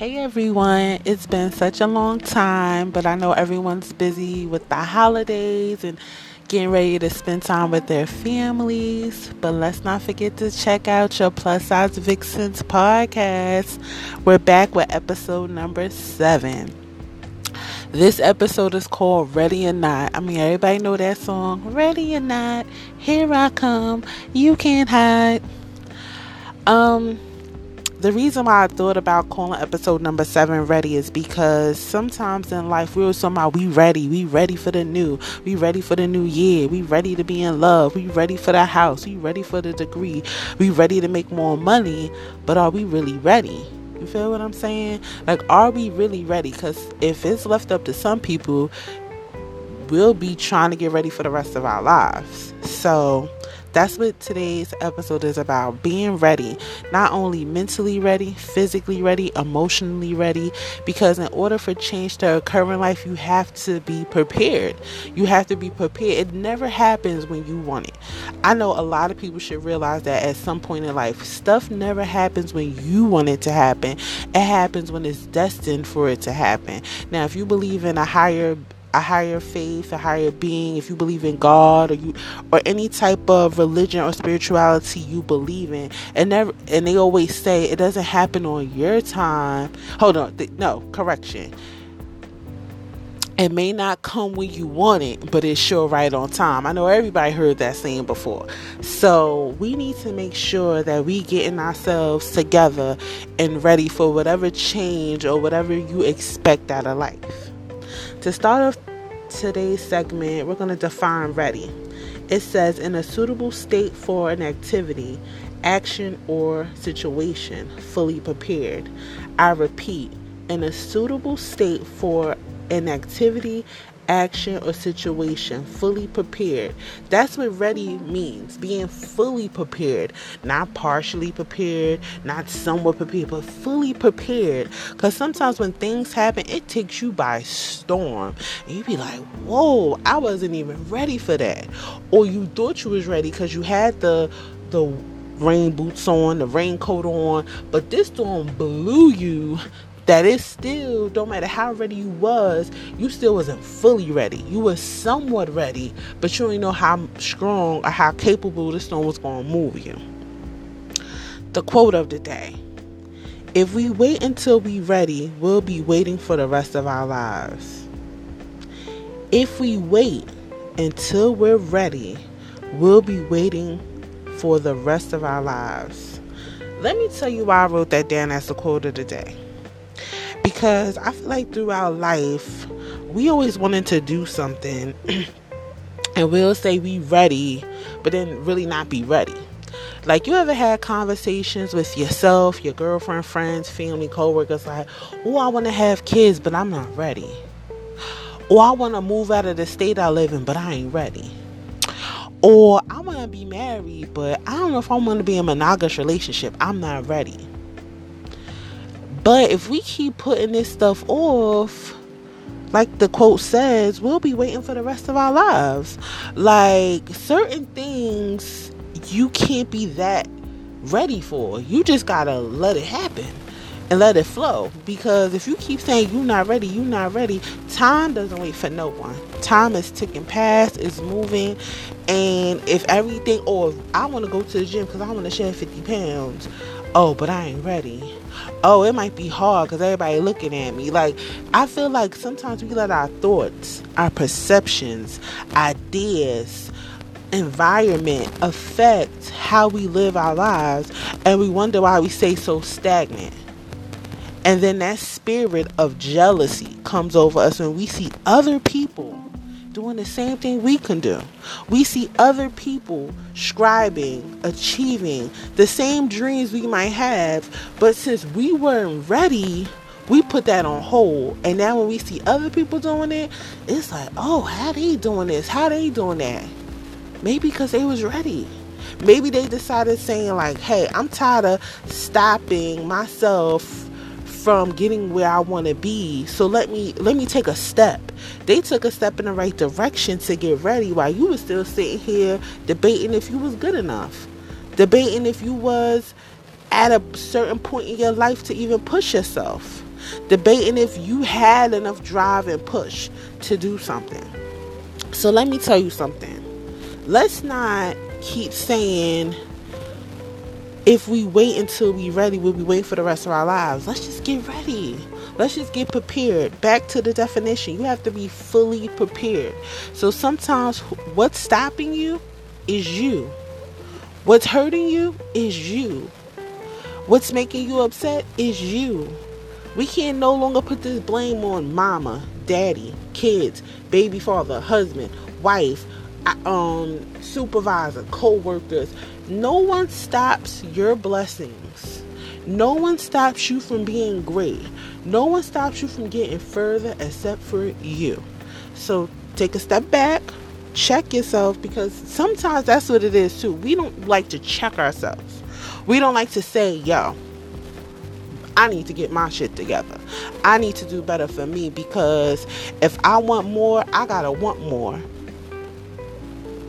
Hey everyone, it's been such a long time, but I know everyone's busy with the holidays and getting ready to spend time with their families. But let's not forget to check out your Plus Size Vixens podcast. We're back with episode number seven. This episode is called Ready or Not. I mean, everybody know that song. Ready or Not, here I come. You can't hide. Um, the reason why I thought about calling episode number seven ready is because sometimes in life we're somehow we ready, we ready for the new, we ready for the new year, we ready to be in love, we ready for the house, we ready for the degree, we ready to make more money, but are we really ready? You feel what I'm saying? Like, are we really ready? Because if it's left up to some people, we'll be trying to get ready for the rest of our lives. So, that's what today's episode is about being ready, not only mentally ready, physically ready, emotionally ready. Because in order for change to occur in life, you have to be prepared. You have to be prepared. It never happens when you want it. I know a lot of people should realize that at some point in life, stuff never happens when you want it to happen, it happens when it's destined for it to happen. Now, if you believe in a higher a higher faith, a higher being, if you believe in God or you or any type of religion or spirituality you believe in, and never and they always say it doesn't happen on your time. Hold on, th- no correction. It may not come when you want it, but it's sure right on time. I know everybody heard that saying before. So we need to make sure that we getting ourselves together and ready for whatever change or whatever you expect out of life. To start off today's segment, we're going to define ready. It says, in a suitable state for an activity, action, or situation, fully prepared. I repeat, in a suitable state for an activity, action, or situation fully prepared. That's what ready means being fully prepared, not partially prepared, not somewhat prepared, but fully prepared. Because sometimes when things happen, it takes you by storm, and you be like, Whoa, I wasn't even ready for that. Or you thought you was ready because you had the the rain boots on, the raincoat on, but this storm blew you that it still don't matter how ready you was you still wasn't fully ready. You were somewhat ready but you didn't know how strong or how capable the storm was going to move you. The quote of the day if we wait until we ready we'll be waiting for the rest of our lives. If we wait until we're ready we'll be waiting for the rest of our lives. Let me tell you why i wrote that down as the quote of the day because I feel like throughout life, we always wanted to do something and we'll say we ready, but then really not be ready. Like you ever had conversations with yourself, your girlfriend, friends, family, coworkers like, "Oh, I want to have kids, but I'm not ready." Or I want to move out of the state I live in, but I ain't ready. Or I want to be married, but I don't know if I want to be in a monogamous relationship. I'm not ready. But if we keep putting this stuff off, like the quote says, we'll be waiting for the rest of our lives. Like certain things you can't be that ready for. You just gotta let it happen and let it flow. Because if you keep saying you're not ready, you're not ready, time doesn't wait for no one. Time is ticking past, it's moving, and if everything, or I want to go to the gym because I want to shed 50 pounds, oh, but I ain't ready oh, it might be hard because everybody looking at me. Like, I feel like sometimes we let our thoughts, our perceptions, ideas, environment affect how we live our lives, and we wonder why we stay so stagnant. And then that spirit of jealousy comes over us when we see other people doing the same thing we can do. We see other people scribing, achieving the same dreams we might have, but since we weren't ready, we put that on hold. And now when we see other people doing it, it's like, oh, how they doing this? How they doing that? Maybe because they was ready. Maybe they decided saying like, hey, I'm tired of stopping myself from getting where I want to be. So let me let me take a step. They took a step in the right direction to get ready while you were still sitting here debating if you was good enough. Debating if you was at a certain point in your life to even push yourself. debating if you had enough drive and push to do something. So let me tell you something. Let's not keep saying if we wait until we ready, we'll be waiting for the rest of our lives. Let's just get ready. Let's just get prepared. Back to the definition. You have to be fully prepared. So sometimes what's stopping you is you. What's hurting you is you. What's making you upset is you. We can't no longer put this blame on mama, daddy, kids, baby father, husband, wife, um, supervisor, co-workers. No one stops your blessings. No one stops you from being great. No one stops you from getting further except for you. So take a step back, check yourself because sometimes that's what it is too. We don't like to check ourselves. We don't like to say, yo, I need to get my shit together. I need to do better for me because if I want more, I gotta want more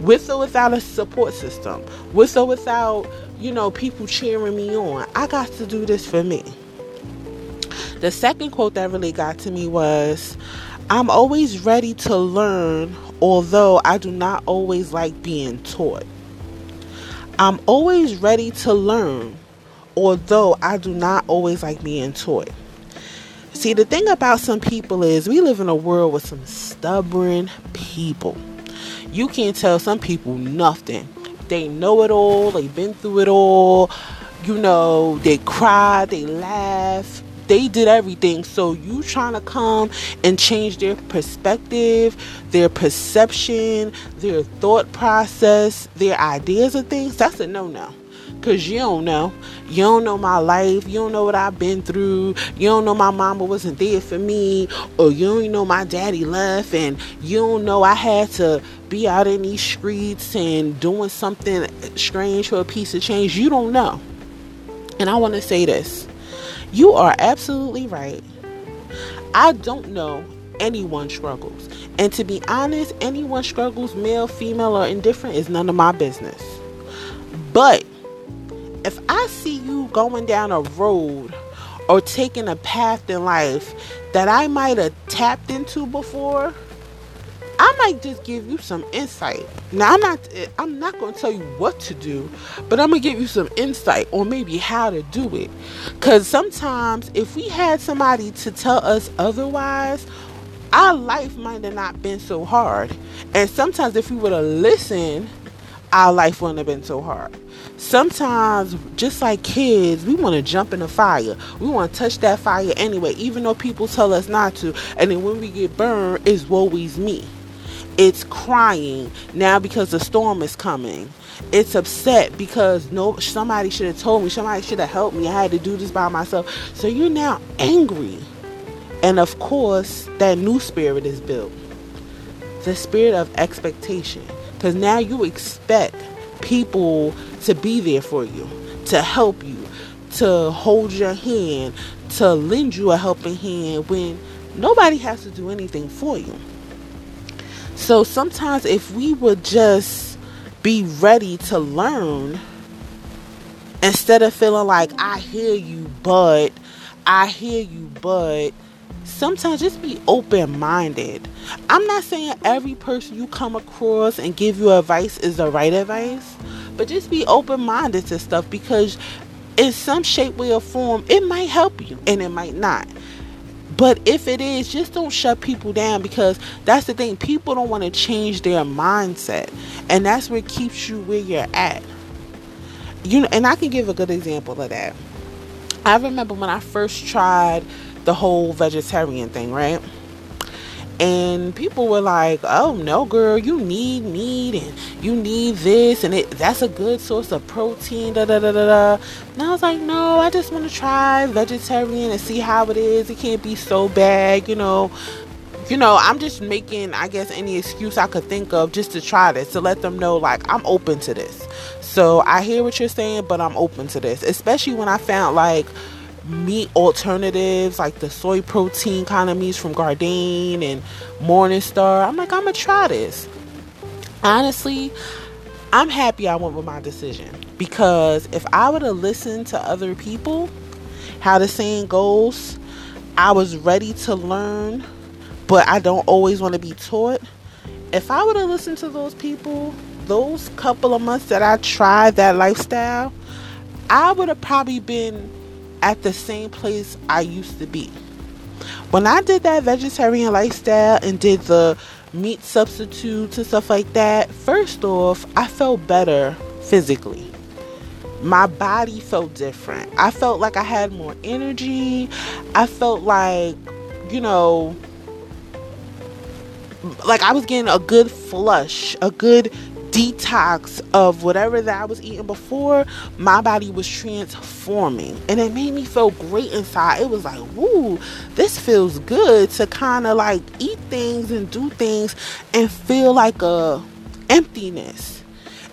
with or without a support system, with or without, you know, people cheering me on. I got to do this for me. The second quote that really got to me was I'm always ready to learn, although I do not always like being taught. I'm always ready to learn, although I do not always like being taught. See, the thing about some people is we live in a world with some stubborn people you can't tell some people nothing. They know it all, they've been through it all. You know, they cry, they laugh, they did everything. So you trying to come and change their perspective, their perception, their thought process, their ideas of things, that's a no no. Cause you don't know. You don't know my life. You don't know what I've been through. You don't know my mama wasn't there for me. Or you don't know my daddy left and you don't know I had to be out in these streets and doing something strange for a piece of change. You don't know. And I want to say this. You are absolutely right. I don't know anyone struggles. And to be honest, anyone struggles, male, female, or indifferent, is none of my business. But if I see you going down a road or taking a path in life that I might have tapped into before, I might just give you some insight. Now I'm not I'm not going to tell you what to do, but I'm going to give you some insight on maybe how to do it. Cuz sometimes if we had somebody to tell us otherwise, our life might have not been so hard. And sometimes if we would have listened, our life wouldn't have been so hard. Sometimes just like kids we want to jump in the fire. We want to touch that fire anyway even though people tell us not to. And then when we get burned it's woe is me. It's crying now because the storm is coming. It's upset because no somebody should have told me somebody should have helped me. I had to do this by myself. So you're now angry. And of course that new spirit is built. The spirit of expectation because now you expect people to be there for you, to help you, to hold your hand, to lend you a helping hand when nobody has to do anything for you. So sometimes if we would just be ready to learn instead of feeling like I hear you but I hear you but sometimes just be open minded. I'm not saying every person you come across and give you advice is the right advice, but just be open minded to stuff because in some shape, way, or form, it might help you and it might not. But if it is, just don't shut people down because that's the thing. People don't want to change their mindset, and that's what keeps you where you're at. You know, and I can give a good example of that. I remember when I first tried the whole vegetarian thing, right? and people were like, "Oh no, girl, you need meat and you need this, and it that's a good source of protein." Da da da da da. And I was like, "No, I just want to try vegetarian and see how it is. It can't be so bad, you know." You know, I'm just making, I guess, any excuse I could think of just to try this to let them know, like, I'm open to this. So I hear what you're saying, but I'm open to this, especially when I found like meat alternatives like the soy protein kind of meats from Gardein and Morningstar. I'm like, I'm gonna try this. Honestly, I'm happy I went with my decision because if I would have listened to other people, how the saying goes, I was ready to learn, but I don't always want to be taught. If I would have listened to those people, those couple of months that I tried that lifestyle, I would have probably been at the same place I used to be. When I did that vegetarian lifestyle and did the meat substitutes and stuff like that, first off, I felt better physically. My body felt different. I felt like I had more energy. I felt like, you know, like I was getting a good flush, a good detox of whatever that I was eating before, my body was transforming. And it made me feel great inside. It was like, woo, this feels good to kind of like eat things and do things and feel like a emptiness.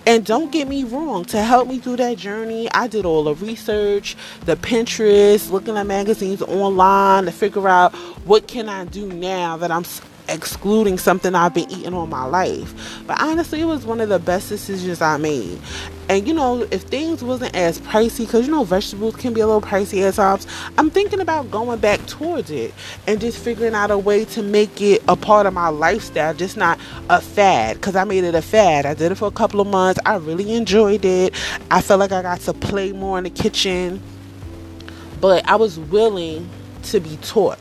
And don't get me wrong, to help me through that journey, I did all the research, the Pinterest, looking at magazines online to figure out what can I do now that I'm excluding something I've been eating all my life. But honestly, it was one of the best decisions I made. And you know, if things wasn't as pricey, because you know, vegetables can be a little pricey at times, I'm thinking about going back towards it and just figuring out a way to make it a part of my lifestyle, just not a fad. Because I made it a fad. I did it for a couple of months. I really enjoyed it. I felt like I got to play more in the kitchen. But I was willing to be taught.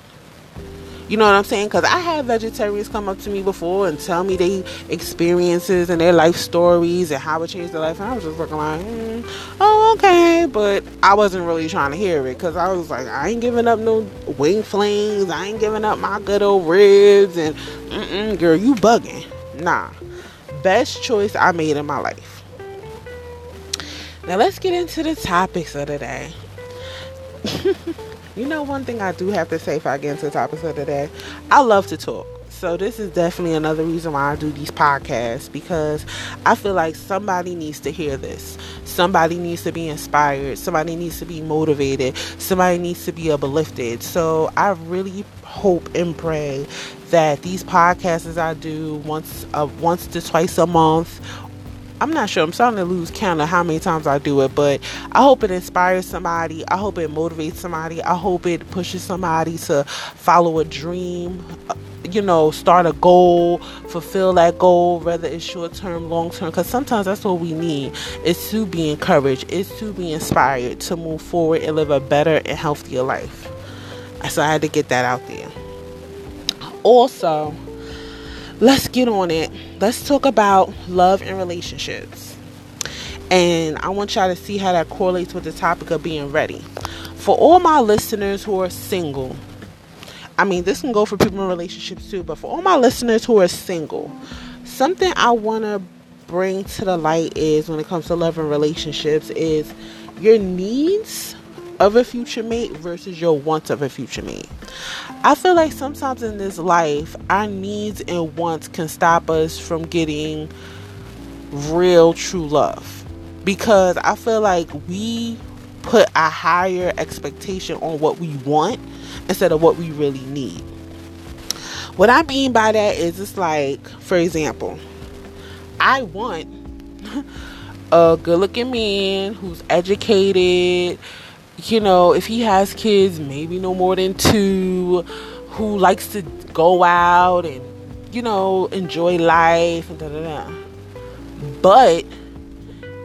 You know what I'm saying? Because I had vegetarians come up to me before and tell me their experiences and their life stories and how it changed their life. And I was just looking like, mm, oh, okay. But I wasn't really trying to hear it because I was like, I ain't giving up no wing flings. I ain't giving up my good old ribs. And, girl, you bugging. Nah. Best choice I made in my life. Now let's get into the topics of the day. You know, one thing I do have to say if I get into the topics of the day, I love to talk. So this is definitely another reason why I do these podcasts because I feel like somebody needs to hear this. Somebody needs to be inspired. Somebody needs to be motivated. Somebody needs to be uplifted. So I really hope and pray that these podcasts I do once uh, once to twice a month I'm not sure. I'm starting to lose count of how many times I do it, but I hope it inspires somebody. I hope it motivates somebody. I hope it pushes somebody to follow a dream, uh, you know, start a goal, fulfill that goal, whether it's short term, long term. Because sometimes that's what we need is to be encouraged, is to be inspired to move forward and live a better and healthier life. So I had to get that out there. Also, let's get on it. Let's talk about love and relationships. And I want y'all to see how that correlates with the topic of being ready. For all my listeners who are single, I mean, this can go for people in relationships too, but for all my listeners who are single, something I want to bring to the light is when it comes to love and relationships is your needs of a future mate versus your wants of a future mate. I feel like sometimes in this life, our needs and wants can stop us from getting real true love. Because I feel like we put a higher expectation on what we want instead of what we really need. What I mean by that is it's like, for example, I want a good looking man who's educated, you know, if he has kids, maybe no more than two, who likes to go out and, you know, enjoy life and da da da. But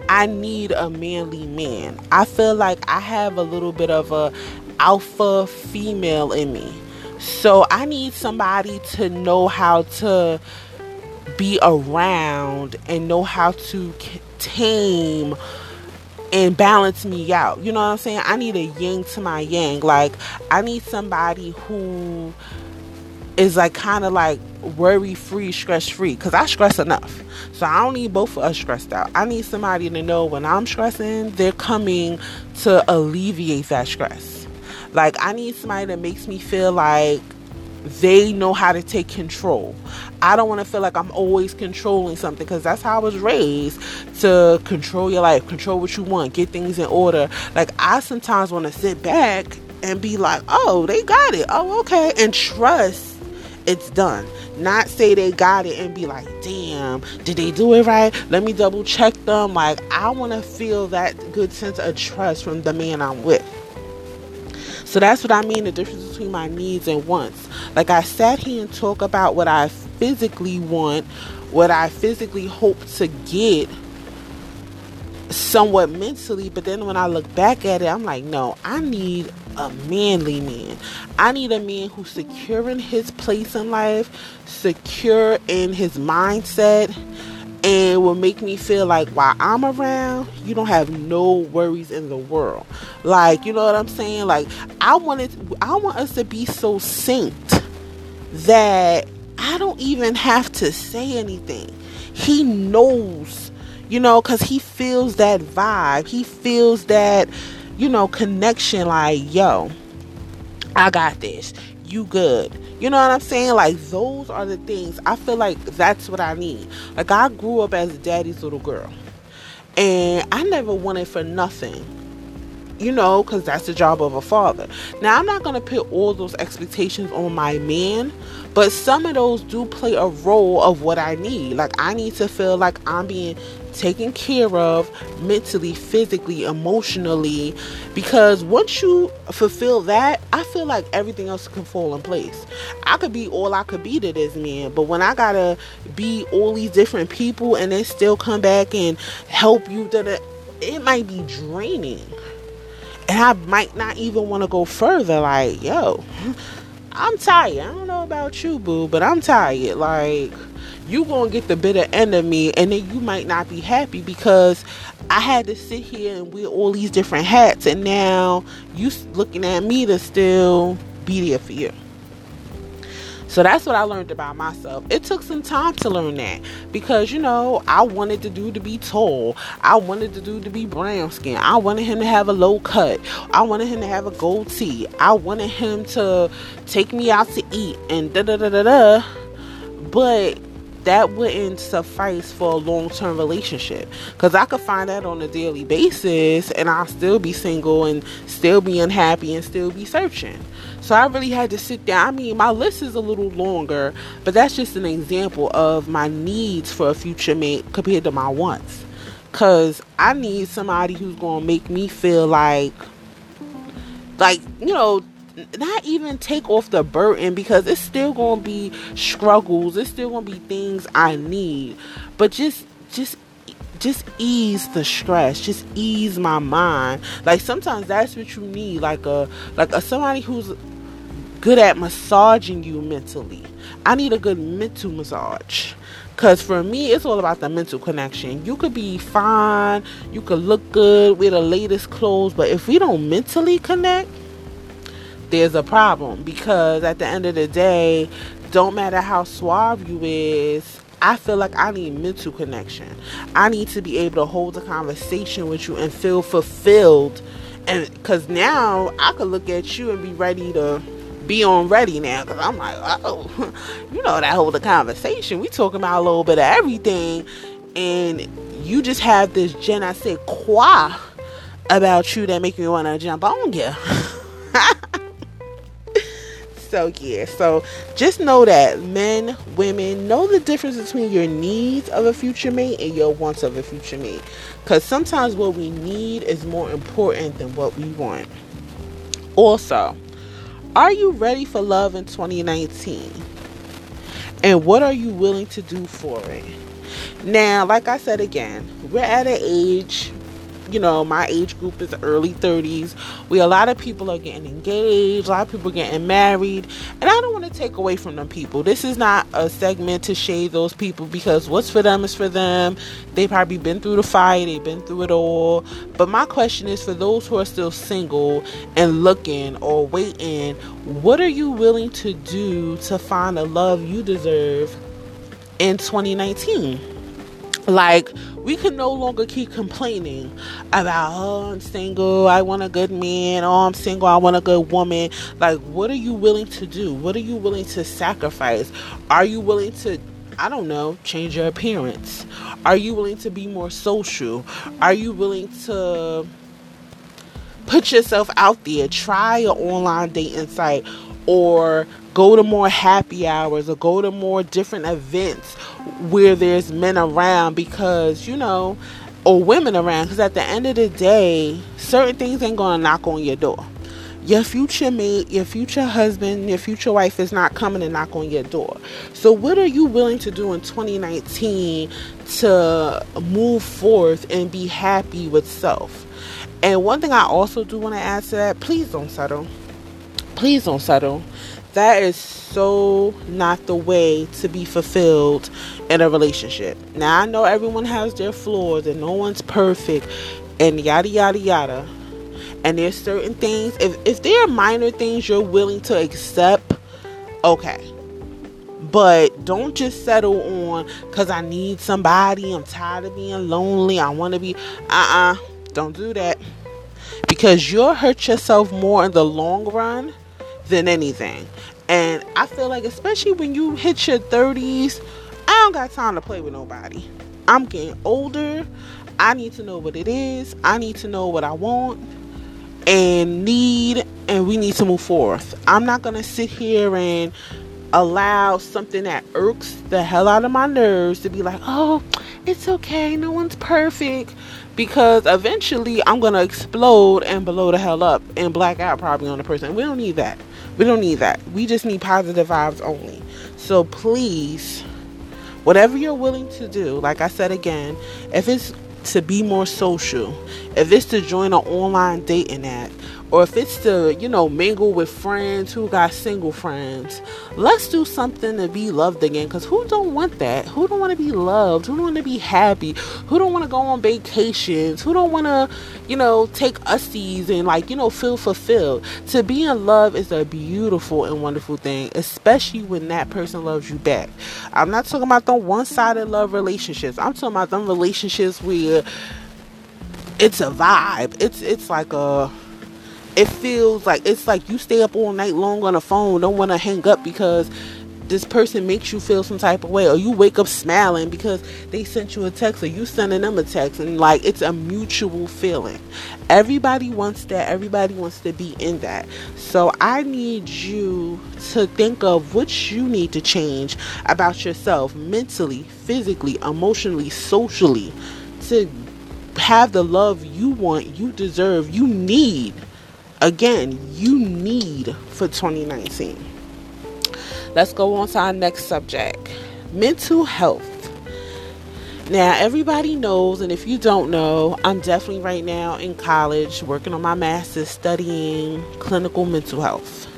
I need a manly man. I feel like I have a little bit of a alpha female in me. So I need somebody to know how to be around and know how to tame and balance me out. You know what I'm saying? I need a yin to my yang. Like I need somebody who is like kind of like worry free, stress free. Cause I stress enough, so I don't need both of us stressed out. I need somebody to know when I'm stressing, they're coming to alleviate that stress. Like I need somebody that makes me feel like they know how to take control. I don't want to feel like I'm always controlling something because that's how I was raised to control your life, control what you want, get things in order. Like, I sometimes want to sit back and be like, oh, they got it. Oh, okay. And trust it's done. Not say they got it and be like, damn, did they do it right? Let me double check them. Like, I want to feel that good sense of trust from the man I'm with. So that's what I mean the difference between my needs and wants. Like I sat here and talk about what I physically want, what I physically hope to get somewhat mentally, but then when I look back at it, I'm like, no, I need a manly man. I need a man who's secure in his place in life, secure in his mindset, and will make me feel like while I'm around, you don't have no worries in the world. Like, you know what I'm saying? Like, I wanted, I want us to be so synced that I don't even have to say anything. He knows you know, because he feels that vibe. He feels that, you know, connection like, yo, I got this. You good. You know what I'm saying? Like, those are the things. I feel like that's what I need. Like, I grew up as a daddy's little girl. And I never wanted for nothing you know, because that's the job of a father. Now, I'm not going to put all those expectations on my man, but some of those do play a role of what I need. Like, I need to feel like I'm being taken care of mentally, physically, emotionally. Because once you fulfill that, I feel like everything else can fall in place. I could be all I could be to this man, but when I gotta be all these different people and then still come back and help you, that it might be draining. And I might not even want to go further. Like, yo, I'm tired. I don't know about you, boo, but I'm tired. Like, you gonna get the bitter end of me and then you might not be happy because I had to sit here and wear all these different hats and now you looking at me to still be there for you. So that's what I learned about myself. It took some time to learn that because you know I wanted the dude to be tall. I wanted the dude to be brown skin. I wanted him to have a low cut. I wanted him to have a goatee. I wanted him to take me out to eat and da da da da da. But that wouldn't suffice for a long term relationship. Because I could find that on a daily basis and I'll still be single and still be unhappy and still be searching. So I really had to sit down. I mean, my list is a little longer, but that's just an example of my needs for a future mate compared to my wants. Because I need somebody who's going to make me feel like, like, you know, not even take off the burden because it's still gonna be struggles. It's still gonna be things i need. But just just just ease the stress. Just ease my mind. Like sometimes that's what you need. Like a like a somebody who's good at massaging you mentally. I need a good mental massage. Because for me, it's all about the mental connection. You could be fine, you could look good, wear the latest clothes, but if we don't mentally connect, there's a problem because at the end of the day, don't matter how suave you is, I feel like I need mental connection. I need to be able to hold a conversation with you and feel fulfilled. And because now I could look at you and be ready to be on ready now. Because I'm like, oh, you know, that hold a conversation. We talking about a little bit of everything. And you just have this je ne sais quoi about you that make me want to jump on you. So yeah, so just know that men, women know the difference between your needs of a future mate and your wants of a future mate. Cause sometimes what we need is more important than what we want. Also, are you ready for love in 2019? And what are you willing to do for it? Now, like I said again, we're at an age you know, my age group is early 30s. We a lot of people are getting engaged, a lot of people getting married, and I don't want to take away from them people. This is not a segment to shade those people because what's for them is for them. They've probably been through the fire, they've been through it all. But my question is for those who are still single and looking or waiting, what are you willing to do to find the love you deserve in 2019? Like, we can no longer keep complaining about, oh, I'm single, I want a good man, oh, I'm single, I want a good woman. Like, what are you willing to do? What are you willing to sacrifice? Are you willing to, I don't know, change your appearance? Are you willing to be more social? Are you willing to put yourself out there? Try an online dating site or go to more happy hours or go to more different events where there's men around because you know or women around because at the end of the day certain things ain't gonna knock on your door your future mate, your future husband, your future wife is not coming to knock on your door. So, what are you willing to do in 2019 to move forth and be happy with self? And one thing I also do want to add to that please don't settle. Please don't settle. That is so not the way to be fulfilled in a relationship. Now, I know everyone has their flaws and no one's perfect and yada yada yada and there's certain things if if there are minor things you're willing to accept okay but don't just settle on because i need somebody i'm tired of being lonely i want to be uh-uh don't do that because you'll hurt yourself more in the long run than anything and i feel like especially when you hit your 30s i don't got time to play with nobody i'm getting older i need to know what it is i need to know what i want and need and we need to move forth. I'm not going to sit here and allow something that irks the hell out of my nerves to be like, "Oh, it's okay. No one's perfect." Because eventually I'm going to explode and blow the hell up and black out probably on the person. We don't need that. We don't need that. We just need positive vibes only. So please whatever you're willing to do, like I said again, if it's to be more social, if it's to join an online dating app, or if it's to, you know, mingle with friends who got single friends, let's do something to be loved again. Cause who don't want that? Who don't want to be loved? Who don't want to be happy? Who don't want to go on vacations? Who don't want to, you know, take ussies and like, you know, feel fulfilled? To be in love is a beautiful and wonderful thing, especially when that person loves you back. I'm not talking about the one-sided love relationships. I'm talking about them relationships where it's a vibe. It's it's like a it feels like it's like you stay up all night long on the phone, don't want to hang up because this person makes you feel some type of way, or you wake up smiling because they sent you a text, or you sending them a text, and like it's a mutual feeling. Everybody wants that. Everybody wants to be in that. So I need you to think of what you need to change about yourself mentally, physically, emotionally, socially to have the love you want, you deserve, you need again, you need for 2019. Let's go on to our next subject mental health. Now, everybody knows, and if you don't know, I'm definitely right now in college working on my master's studying clinical mental health.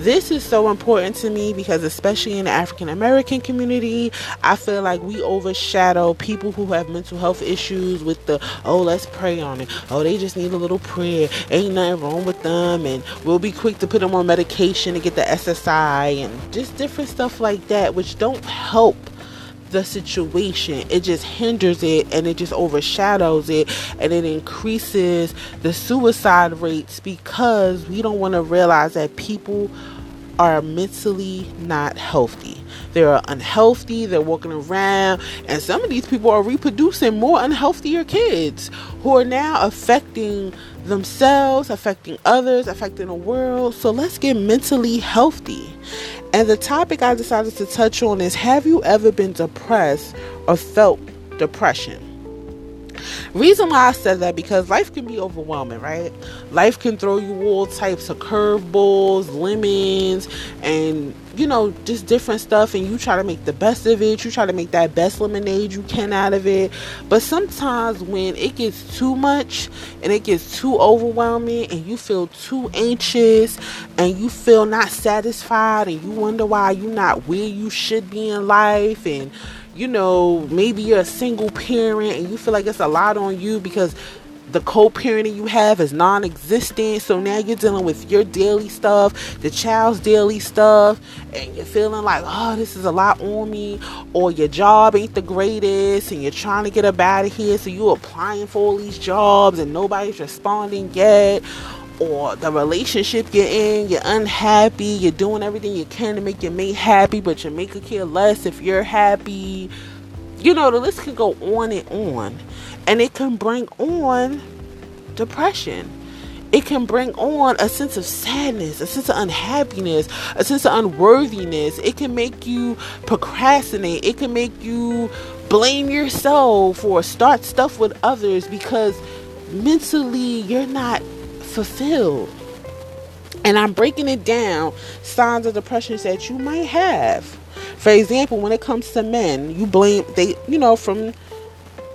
This is so important to me because, especially in the African American community, I feel like we overshadow people who have mental health issues with the, oh, let's pray on it. Oh, they just need a little prayer. Ain't nothing wrong with them. And we'll be quick to put them on medication to get the SSI and just different stuff like that, which don't help the situation. It just hinders it and it just overshadows it and it increases the suicide rates because we don't want to realize that people are mentally not healthy. They're unhealthy, they're walking around, and some of these people are reproducing more unhealthier kids who are now affecting themselves, affecting others, affecting the world. So let's get mentally healthy. And the topic I decided to touch on is Have you ever been depressed or felt depression? Reason why I said that because life can be overwhelming, right? Life can throw you all types of curveballs, lemons, and you know, just different stuff, and you try to make the best of it. You try to make that best lemonade you can out of it. But sometimes when it gets too much and it gets too overwhelming, and you feel too anxious, and you feel not satisfied, and you wonder why you're not where you should be in life, and you know, maybe you're a single parent and you feel like it's a lot on you because the co-parenting you have is non-existent so now you're dealing with your daily stuff the child's daily stuff and you're feeling like oh this is a lot on me or your job ain't the greatest and you're trying to get up out of here so you're applying for all these jobs and nobody's responding yet or the relationship you're in, you're unhappy, you're doing everything you can to make your mate happy, but your mate could care less if you're happy. You know, the list can go on and on. And it can bring on depression. It can bring on a sense of sadness, a sense of unhappiness, a sense of unworthiness. It can make you procrastinate. It can make you blame yourself or start stuff with others because mentally you're not fulfilled. And I'm breaking it down signs of depression that you might have. For example, when it comes to men, you blame they you know from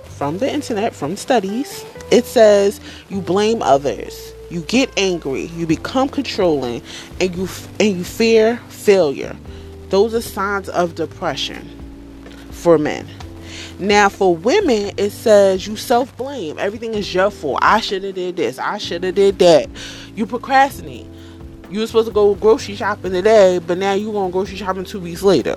from the internet, from studies, it says you blame others. You get angry, you become controlling, and you and you fear failure. Those are signs of depression for men. Now for women, it says you self-blame. Everything is your fault. I should have did this. I should have did that. You procrastinate you were supposed to go grocery shopping today, but now you going grocery shopping two weeks later.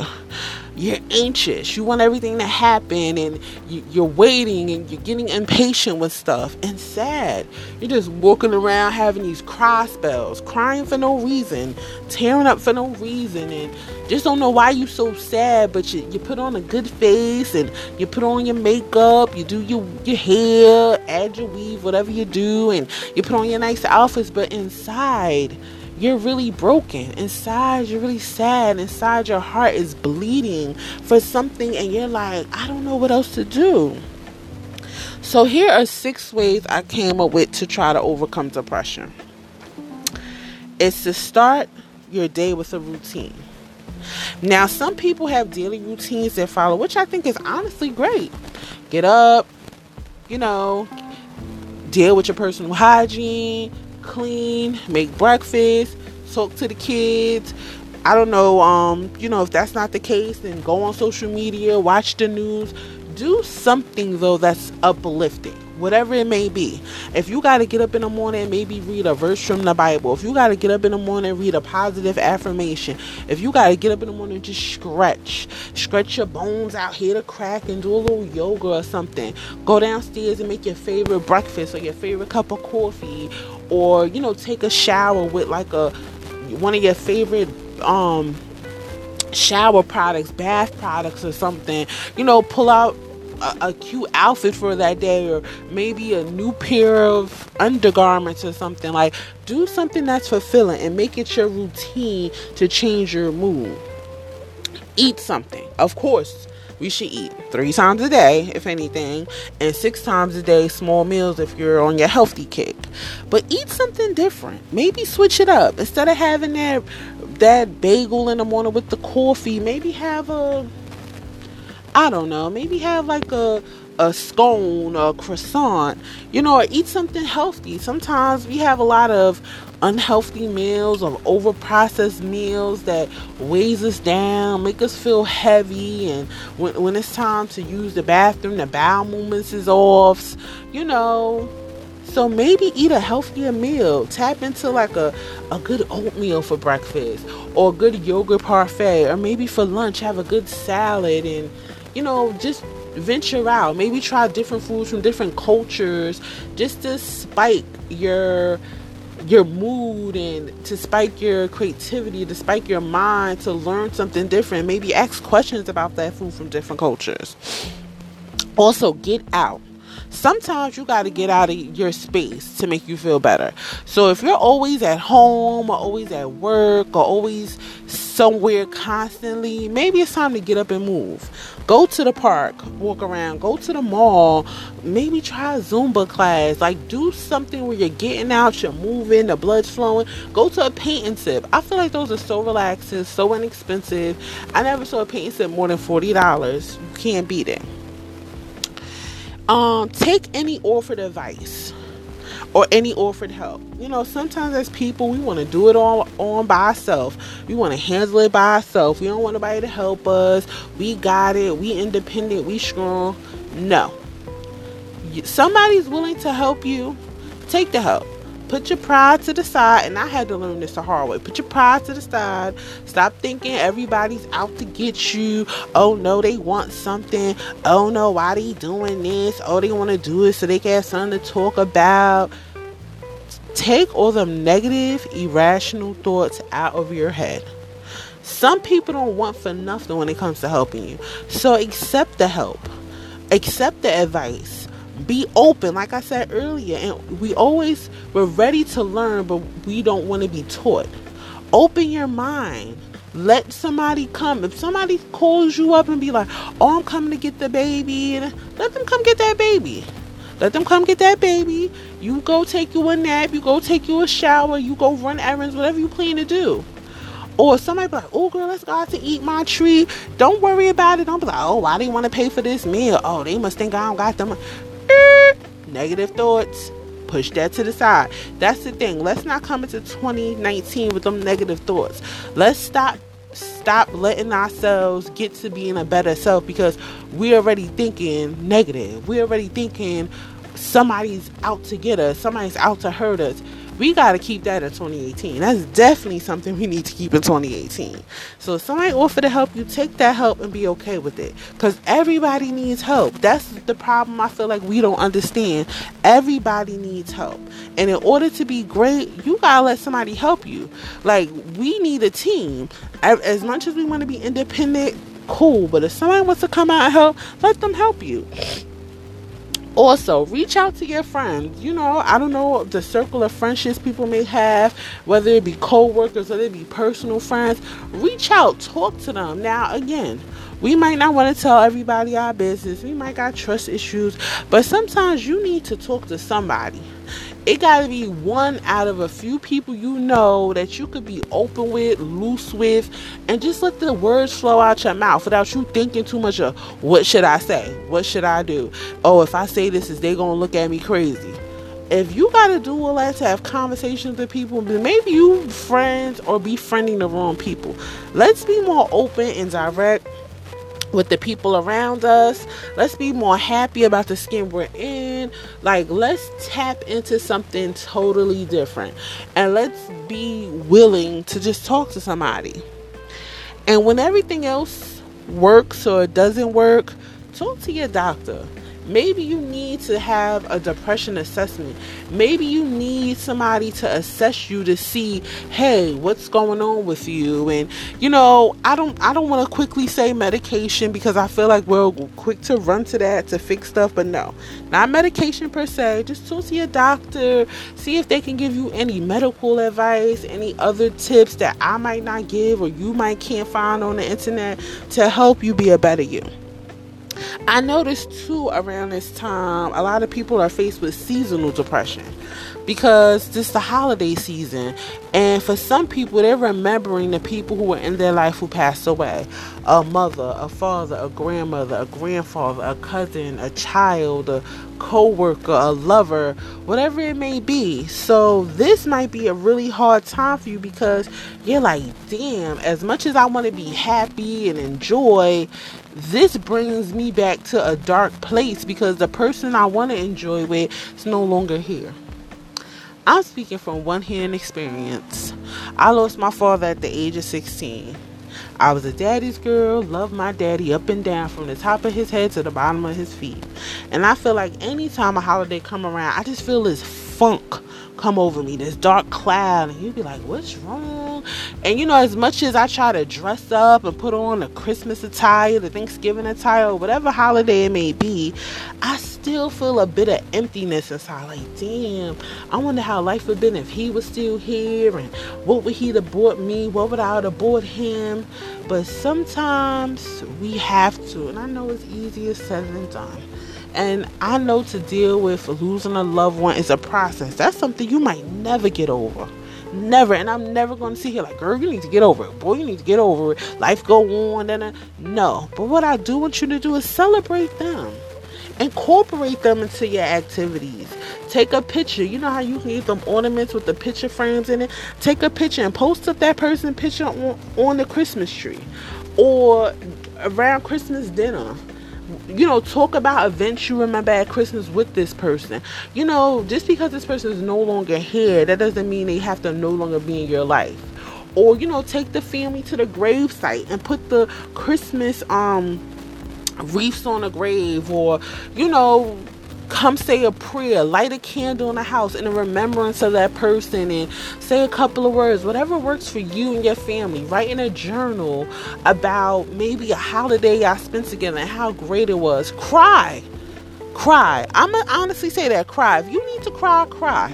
You're anxious. You want everything to happen, and you, are waiting, and you're getting impatient with stuff and sad. You're just walking around having these cry spells, crying for no reason, tearing up for no reason, and just don't know why you're so sad. But you, you put on a good face, and you put on your makeup, you do your your hair, add your weave, whatever you do, and you put on your nice outfits, but inside you're really broken. Inside, you're really sad. Inside, your heart is bleeding for something, and you're like, I don't know what else to do. So, here are six ways I came up with to try to overcome depression it's to start your day with a routine. Now, some people have daily routines they follow, which I think is honestly great. Get up, you know, deal with your personal hygiene, clean, make breakfast, talk to the kids. I don't know, um, you know, if that's not the case, then go on social media, watch the news, do something though that's uplifting whatever it may be. If you got to get up in the morning maybe read a verse from the Bible, if you got to get up in the morning read a positive affirmation, if you got to get up in the morning just stretch, stretch your bones out here to crack and do a little yoga or something. Go downstairs and make your favorite breakfast or your favorite cup of coffee or you know take a shower with like a one of your favorite um shower products, bath products or something. You know, pull out a, a, cute outfit for that day or maybe a new pair of undergarments or something like do something that's fulfilling and make it your routine to change your mood eat something of course we should eat three times a day if anything and six times a day small meals if you're on your healthy kick. But eat something different. Maybe switch it up. Instead of having that that bagel in the morning with the coffee maybe have a I don't know, maybe have like a a scone or a croissant, you know, or eat something healthy. Sometimes we have a lot of unhealthy meals or over processed meals that weighs us down, make us feel heavy, and when, when it's time to use the bathroom, the bowel movements is off, you know. So maybe eat a healthier meal. Tap into like a, a good oatmeal for breakfast or a good yogurt parfait, or maybe for lunch have a good salad and you know, just venture out. Maybe try different foods from different cultures just to spike your your mood and to spike your creativity, to spike your mind, to learn something different. Maybe ask questions about that food from different cultures. Also, get out sometimes you got to get out of your space to make you feel better. So if you're always at home or always at work or always somewhere constantly, maybe it's time to get up and move. Go to the park, walk around, go to the mall, maybe try a Zumba class. Like do something where you're getting out, you're moving, the blood's flowing. Go to a painting tip. I feel like those are so relaxing, so inexpensive. I never saw a painting tip more than $40. You can't beat it. Um, take any offered advice or any offered help. You know, sometimes as people, we want to do it all on by ourselves. We want to handle it by ourselves. We don't want nobody to help us. We got it. We independent. We strong. No. Somebody's willing to help you. Take the help. Put your pride to the side, and I had to learn this the hard way. Put your pride to the side. Stop thinking everybody's out to get you. Oh no, they want something. Oh no, why are they doing this? Oh, they want to do it so they can have something to talk about. Take all them negative, irrational thoughts out of your head. Some people don't want for nothing when it comes to helping you. So accept the help. Accept the advice be open like i said earlier and we always we're ready to learn but we don't want to be taught open your mind let somebody come if somebody calls you up and be like oh i'm coming to get the baby let them come get that baby Let them come get that baby. You go take you a nap. You go take you a shower. You go run errands, whatever you plan to do. Or somebody be like, oh girl, let's go out to eat my treat. Don't worry about it. Don't be like, oh, why they want to pay for this meal? Oh, they must think I don't got them. Negative thoughts. Push that to the side. That's the thing. Let's not come into 2019 with them negative thoughts. Let's stop stop letting ourselves get to being a better self because we're already thinking negative. We're already thinking somebody's out to get us, somebody's out to hurt us we got to keep that in 2018. That's definitely something we need to keep in 2018. So if somebody offer to help you, take that help and be okay with it. Because everybody needs help. That's the problem I feel like we don't understand. Everybody needs help. And in order to be great, you got to let somebody help you. Like, we need a team. As much as we want to be independent, cool. But if somebody wants to come out and help, let them help you also reach out to your friends. You know i don't know the circle of friendships people may have whether it be co-workers whether it be personal friends. Reach out talk to them. Now again we might not want to tell everybody our business. We might got trust issues but sometimes you need to talk to somebody it got to be one out of a few people you know that you could be open with, loose with, and just let the words flow out your mouth without you thinking too much of what should I say? What should I do? Oh, if I say this, is they gonna look at me crazy? If you gotta do all that to have conversations with people, maybe you friends or befriending the wrong people. Let's be more open and direct with the people around us. Let's be more happy about the skin we're in. Like, let's tap into something totally different. And let's be willing to just talk to somebody. And when everything else works or doesn't work, talk to your doctor. Maybe you need to have a depression assessment. Maybe you need somebody to assess you to see, hey, what's going on with you? And you know, I don't I don't want to quickly say medication because I feel like we're quick to run to that to fix stuff, but no. Not medication per se. Just talk see a doctor, see if they can give you any medical advice, any other tips that I might not give or you might can't find on the internet to help you be a better you. I noticed too around this time, a lot of people are faced with seasonal depression because this is the holiday season, and for some people, they're remembering the people who were in their life who passed away a mother, a father, a grandmother, a grandfather, a cousin, a child, a co worker, a lover, whatever it may be. So, this might be a really hard time for you because you're like, damn, as much as I want to be happy and enjoy, this brings me back to a dark place because the person I want to enjoy with is no longer here. I'm speaking from one hand experience. I lost my father at the age of 16. I was a daddy's girl, loved my daddy up and down from the top of his head to the bottom of his feet. And I feel like anytime a holiday come around, I just feel this funk come over me, this dark cloud, and you'd be like, What's wrong? And you know, as much as I try to dress up and put on the Christmas attire, the Thanksgiving attire, whatever holiday it may be, I still feel a bit of emptiness inside. Like, damn, I wonder how life would have been if he was still here, and what would he have bought me? What would I have bought him? But sometimes we have to, and I know it's easier said than done and I know to deal with losing a loved one is a process. That's something you might never get over. Never. And I'm never going to sit here like, girl, you need to get over it. Boy, you need to get over it. Life go on. And no. But what I do want you to do is celebrate them. Incorporate them into your activities. Take a picture. You know how you can them ornaments with the picture frames in it? Take a picture and post up that person picture on, on the Christmas tree or around Christmas dinner you know, talk about events you remember at Christmas with this person. You know, just because this person is no longer here, that doesn't mean they have to no longer be in your life. Or, you know, take the family to the gravesite and put the Christmas um wreaths on the grave or, you know, come say a prayer, light a candle in the house in the remembrance of that person, and say a couple of words, whatever works for you and your family. Write in a journal about maybe a holiday y'all spent together and how great it was. Cry. Cry. I'm to honestly say that. Cry. If you need to cry, cry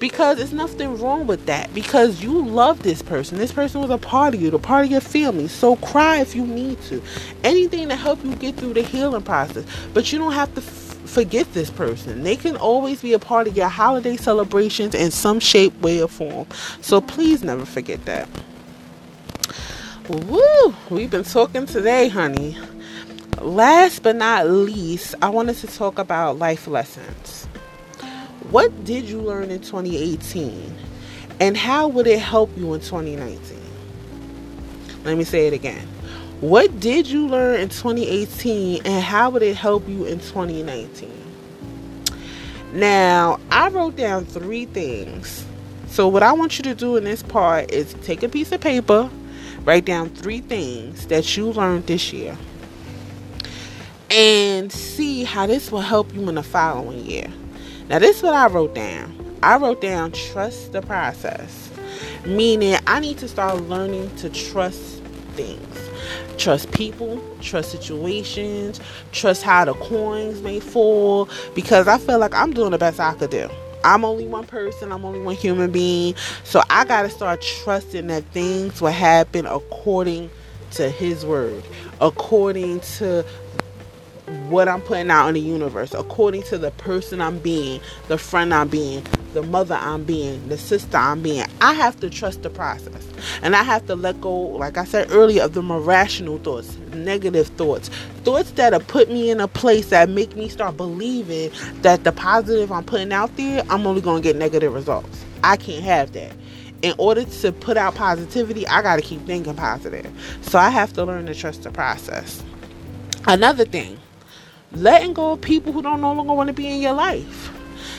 because there's nothing wrong with that because you love this person this person was a part of you the part of your family so cry if you need to anything to help you get through the healing process but you don't have to forget this person. They can always be a part of your holiday celebrations in some shape, way, or form. So please never forget that. Woo! We've been talking today, honey. Last but not least, I wanted to talk about life lessons. What did you learn in 2018? And how would it help you in 2019? Let me say it again. What did you learn in 2018 and how would it help you in 2019? Now, I wrote down three things. So, what I want you to do in this part is take a piece of paper, write down three things that you learned this year, and see how this will help you in the following year. Now, this is what I wrote down. I wrote down trust the process, meaning I need to start learning to trust things. Trust people, trust situations, trust how the coins may fall, because I feel like I'm doing the best I could do. I'm only one person, I'm only one human being, so I got to start trusting that things will happen according to His word, according to what I'm putting out in the universe, according to the person I'm being, the friend I'm being, the mother I'm being, the sister I'm being. I have to trust the process. And I have to let go, like I said earlier, of the irrational thoughts, negative thoughts, thoughts that have put me in a place that make me start believing that the positive I'm putting out there, I'm only going to get negative results. I can't have that. In order to put out positivity, I got to keep thinking positive. So I have to learn to trust the process. Another thing, letting go of people who don't no longer want to be in your life.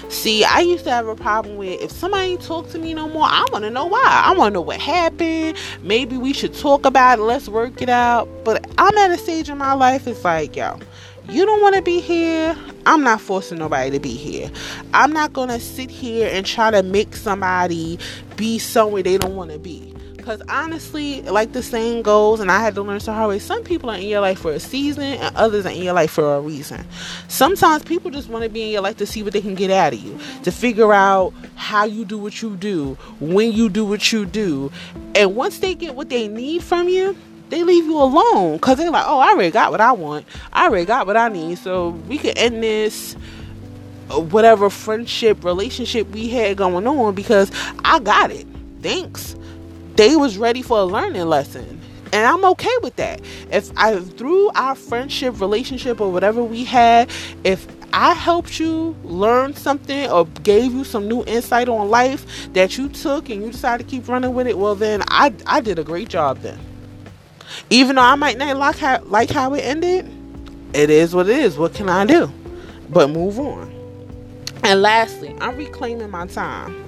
See, I used to have a problem with if somebody talk to me no more, I want to know why. I want to know what happened. Maybe we should talk about it. Let's work it out. But I'm at a stage in my life, it's like, yo, you don't want to be here. I'm not forcing nobody to be here. I'm not going to sit here and try to make somebody be somewhere they don't want to be. Because honestly, like the saying goes, and I had to learn the hard way, some people are in your life for a season and others are in your life for a reason. Sometimes people just want to be in your life to see what they can get out of you, to figure out how you do what you do, when you do what you do. And once they get what they need from you, they leave you alone because they're like, oh, I already got what I want. I already got what I need. So we can end this uh, whatever friendship relationship we had going on because I got it. Thanks they was ready for a learning lesson and I'm okay with that. If I through our friendship, relationship, or whatever we had, if I helped you learn something or gave you some new insight on life that you took and you decided to keep running with it, well then I I did a great job then. Even though I might not like how like how it ended, it is what it is. What can I do? But move on. And lastly, I'm reclaiming my time.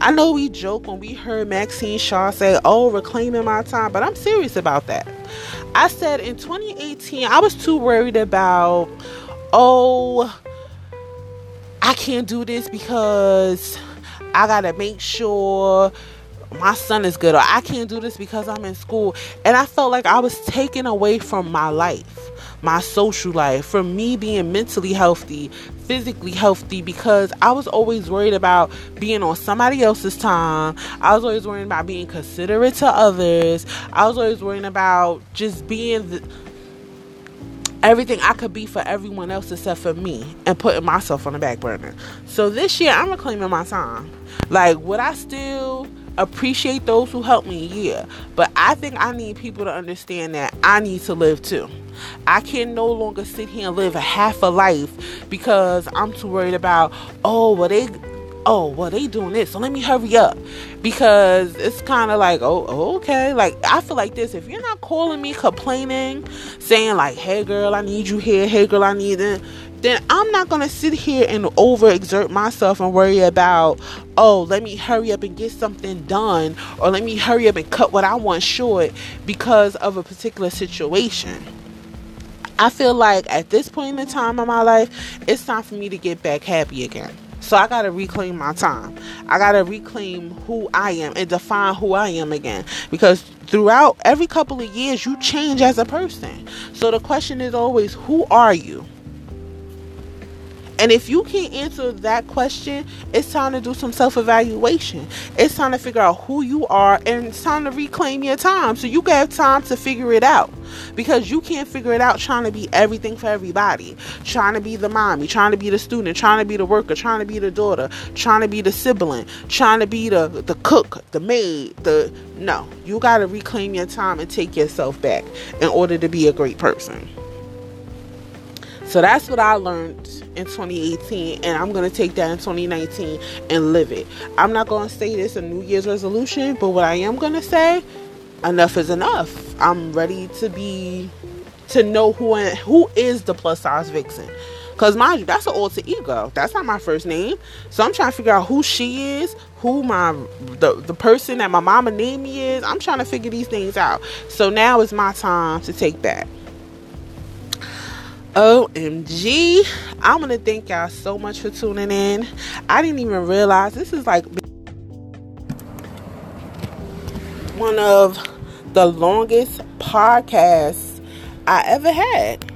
I know we joke when we heard Maxine Shaw say, Oh, reclaiming my time, but I'm serious about that. I said in 2018, I was too worried about, oh, I can't do this because I gotta make sure my son is good, or I can't do this because I'm in school. And I felt like I was taken away from my life, my social life, from me being mentally healthy, physically healthy because I was always worried about being on somebody else's time. I was always worried about being considerate to others. I was always worrying about just being the, everything I could be for everyone else except for me and putting myself on the back burner. So this year I'm reclaiming my time. Like, would I still appreciate those who help me? Yeah. But I think I need people to understand that I need to live too. I can no longer sit here and live a half a life because I'm too worried about, oh, well, they oh well they doing this so let me hurry up because it's kind of like oh okay like i feel like this if you're not calling me complaining saying like hey girl i need you here hey girl i need it then i'm not gonna sit here and overexert myself and worry about oh let me hurry up and get something done or let me hurry up and cut what i want short because of a particular situation I feel like at this point in time in my life, it's time for me to get back happy again. So I gotta reclaim my time. I gotta reclaim who I am and define who I am again. Because throughout every couple of years, you change as a person. So the question is always, who are you? And if you can't answer that question, it's time to do some self evaluation. It's time to figure out who you are and it's time to reclaim your time so you can have time to figure it out. Because you can't figure it out trying to be everything for everybody. Trying to be the mommy, trying to be the student, trying to be the worker, trying to be the daughter, trying to be the sibling, trying to be the, the cook, the maid, the no. You gotta reclaim your time and take yourself back in order to be a great person. So that's what I learned in 2018, and I'm gonna take that in 2019 and live it. I'm not gonna say this a New Year's resolution, but what I am gonna say, enough is enough. I'm ready to be to know who who is the plus size vixen. Cause mind you, that's an alter ego. That's not my first name. So I'm trying to figure out who she is, who my the, the person that my mama named me is. I'm trying to figure these things out. So now is my time to take back. OMG. I'm gonna thank y'all so much for tuning in. I didn't even realize this is like one of the longest podcasts I ever had.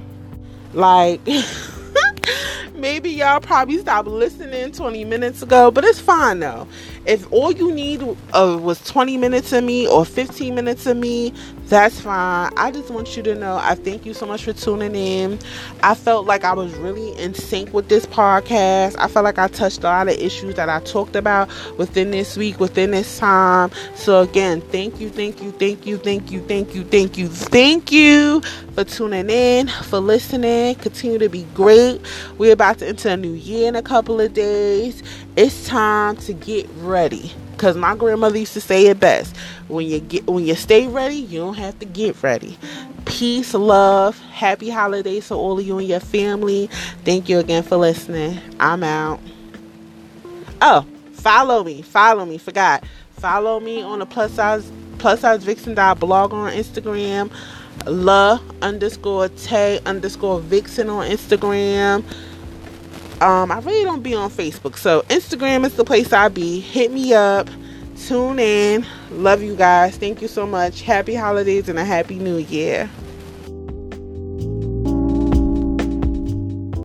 Like maybe y'all probably stopped listening 20 minutes ago, but it's fine though. If all you need uh, was 20 minutes of me or 15 minutes of me, that's fine. I just want you to know I thank you so much for tuning in. I felt like I was really in sync with this podcast. I felt like I touched a lot of issues that I talked about within this week, within this time. So, again, thank you, thank you, thank you, thank you, thank you, thank you, thank you for tuning in, for listening. Continue to be great. We're about to enter a new year in a couple of days. It's time to get ready. Cause my grandmother used to say it best. When you get when you stay ready, you don't have to get ready. Peace, love, happy holidays to all of you and your family. Thank you again for listening. I'm out. Oh, follow me. Follow me. Forgot. Follow me on the plus size plus size vixen blog on Instagram. La underscore Tay underscore vixen on Instagram. Um, I really don't be on Facebook, so Instagram is the place I be. Hit me up, tune in. Love you guys. Thank you so much. Happy holidays and a happy new year.